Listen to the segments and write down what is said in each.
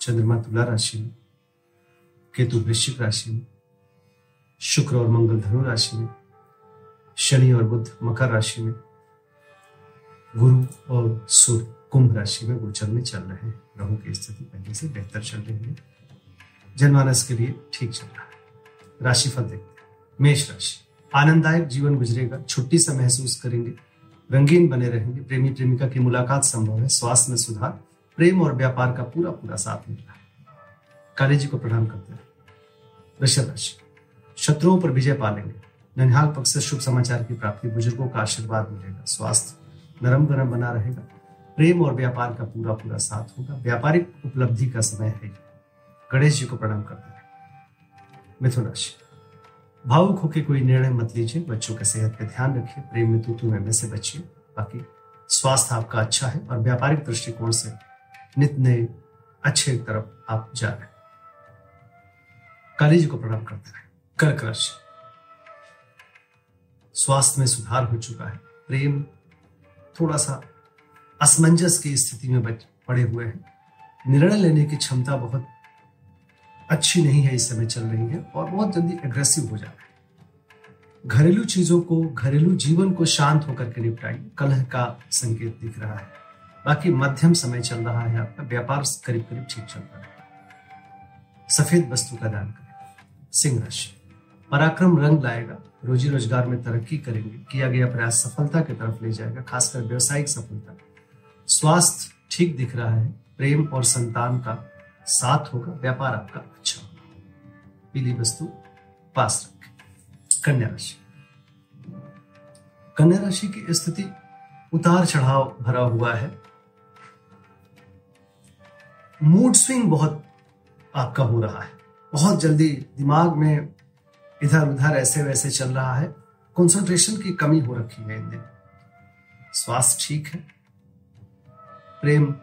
चंद्रमा तुला राशि में केतु वृश्चिक राशि में शुक्र और मंगल धनु राशि में शनि और बुध मकर राशि में गुरु और सूर्य कुंभ राशि में गोचर में चल रहे हैं। राहु की स्थिति पहले से बेहतर चल रही है। जनमानस के लिए ठीक चल रहा है। राशिफल देखते हैं। मेष राशि। आनंददायक जीवन गुजरेगा, छुट्टी से महसूस करेंगे, रंगीन बने रहेंगे प्रेमी प्रेमिका की मुलाकात संभव है, स्वास्थ्य में सुधार प्रेम और व्यापार का पूरा पूरा साथ मिल। रहा है काली जी को प्रणाम करते हैं। वृषभ राशि शत्रुओं पर विजय पालेंगे। ननिहाल पक्ष से शुभ समाचार की प्राप्ति। बुज़ुर्गों का आशीर्वाद मिलेगा। स्वास्थ्य नरम गरम बना रहेगा। प्रेम और व्यापार का पूरा पूरा साथ होगा। व्यापारिक उपलब्धि का समय है। गणेश जी को प्रणाम करते हैं। मिथुन राशि, भावुक होकर कोई निर्णय मत लीजिए। बच्चों के सेहत पे ध्यान रखिए। प्रेम में तू में से बचिए। बाकी स्वास्थ्य आपका अच्छा है और व्यापारिक दृष्टिकोण से नित नए अच्छे तरफ़ आप जा रहे हैं। काली जी को प्रणाम करते रहे कर्क राशि। स्वास्थ्य में सुधार हो चुका है। प्रेम थोड़ा सा असमंजस की स्थिति में पड़े हुए हैं। निर्णय लेने की क्षमता बहुत अच्छी नहीं है, इस समय चल रही है और बहुत जल्दी एग्रेसिव हो जाता है। घरेलू चीज़ों को, घरेलू जीवन को शांत होकर के निपटाइए। कलह का संकेत दिख रहा है। बाकी मध्यम समय चल रहा है आपका, व्यापार करीब करीब ठीक चल रहा है। सफ़ेद वस्तु का दान करें। सिंह राशि। पराक्रम रंग लाएगा रोजी रोज़गार में तरक्की करेंगे, किया गया प्रयास सफलता की तरफ़ ले जाएगा, खासकर व्यवसायिक सफलता। स्वास्थ्य ठीक दिख रहा है, प्रेम और संतान का साथ होगा, व्यापार आपका अच्छा होगा। पीली वस्तु, पास रखें। कन्या राशि। कन्या राशि की स्थिति उतार चढ़ाव भरा हुआ है मूड स्विंग बहुत आपका हो रहा है। बहुत जल्दी दिमाग में इधर उधर ऐसे वैसे चल रहा है। कंसंट्रेशन की कमी हो रखी है इन दिन। स्वास्थ्य ठीक है। प्रेम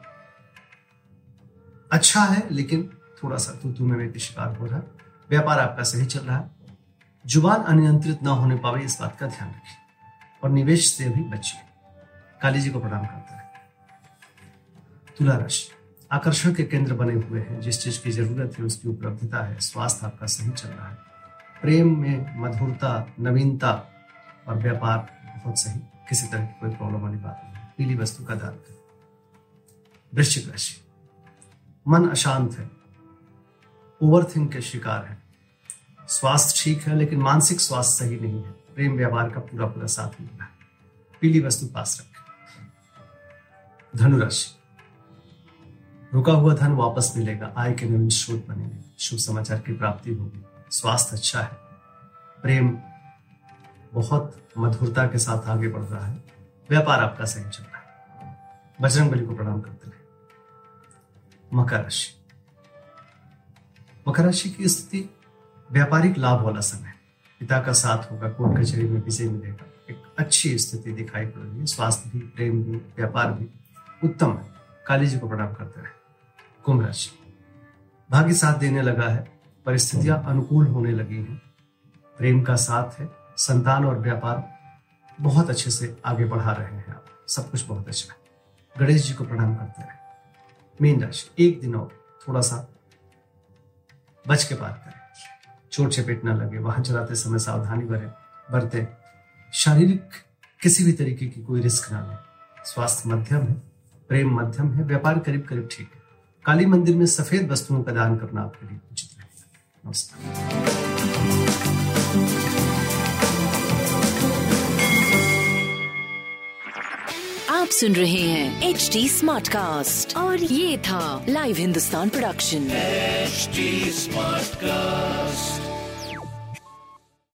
अच्छा है, लेकिन थोड़ा सा तू तू में शिकार हो रहा है। व्यापार आपका सही चल रहा है। ज़ुबान अनियंत्रित ना होने पावे, इस बात का ध्यान रखिए। और निवेश से भी बचिए। काली जी को प्रणाम करता है। तुला राशि। आकर्षण के केंद्र बने हुए हैं। जिस चीज़ की ज़रूरत है, उसकी उपलब्धता है। स्वास्थ्य आपका सही चल रहा है। प्रेम में मधुरता, नवीनता और व्यापार बहुत सही। किसी तरह की कोई प्रॉब्लम वाली बात नहीं पीली वस्तु का दान करें। वृश्चिक राशि। मन अशांत है। ओवरथिंक के शिकार है। स्वास्थ्य ठीक है, लेकिन मानसिक स्वास्थ्य सही नहीं है। प्रेम व्यवहार का पूरा पूरा साथ मिल रहा है। पीली वस्तु पास रखें। धनुराशि रुका हुआ धन वापस मिलेगा। आय के नवीन स्रोत बनेंगे। शुभ समाचार की प्राप्ति होगी। स्वास्थ्य अच्छा है। प्रेम बहुत मधुरता के साथ आगे बढ़ रहा है। व्यापार आपका सही चल रहा है। बजरंग बली को प्रणाम करते रहे। मकर राशि। मकर राशि की स्थिति, व्यापारिक लाभ वाला समय है। पिता का साथ होगा, कोर्ट कचहरी में विजय मिलेगा। एक अच्छी स्थिति दिखाई पड़ रही है। स्वास्थ्य भी, प्रेम भी, व्यापार भी उत्तम है। काली जी को प्रणाम करते रहे। कुंभ राशि। भाग्य साथ देने लगा है, परिस्थितियाँ अनुकूल होने लगी हैं। प्रेम का साथ है, संतान और व्यापार बहुत अच्छे से आगे बढ़ा रहे हैं आप। सब कुछ बहुत अच्छा है। गणेश जी को प्रणाम करते रहे मीन राशि, एक दिन और थोड़ा सा बच के बात करें। चोट चपेट ना लगे, वाहन चलाते समय सावधानी बरे बरते। शारीरिक किसी भी तरीके की कोई रिस्क ना ले। स्वास्थ्य मध्यम है, प्रेम मध्यम है, व्यापार करीब करीब ठीक है। काली मंदिर में सफ़ेद वस्तुओं का दान करना आपके लिए उचित रहेगा नमस्कार। आप सुन रहे हैं एच डी स्मार्ट कास्ट और ये था live Hindustan production smart Smartcast.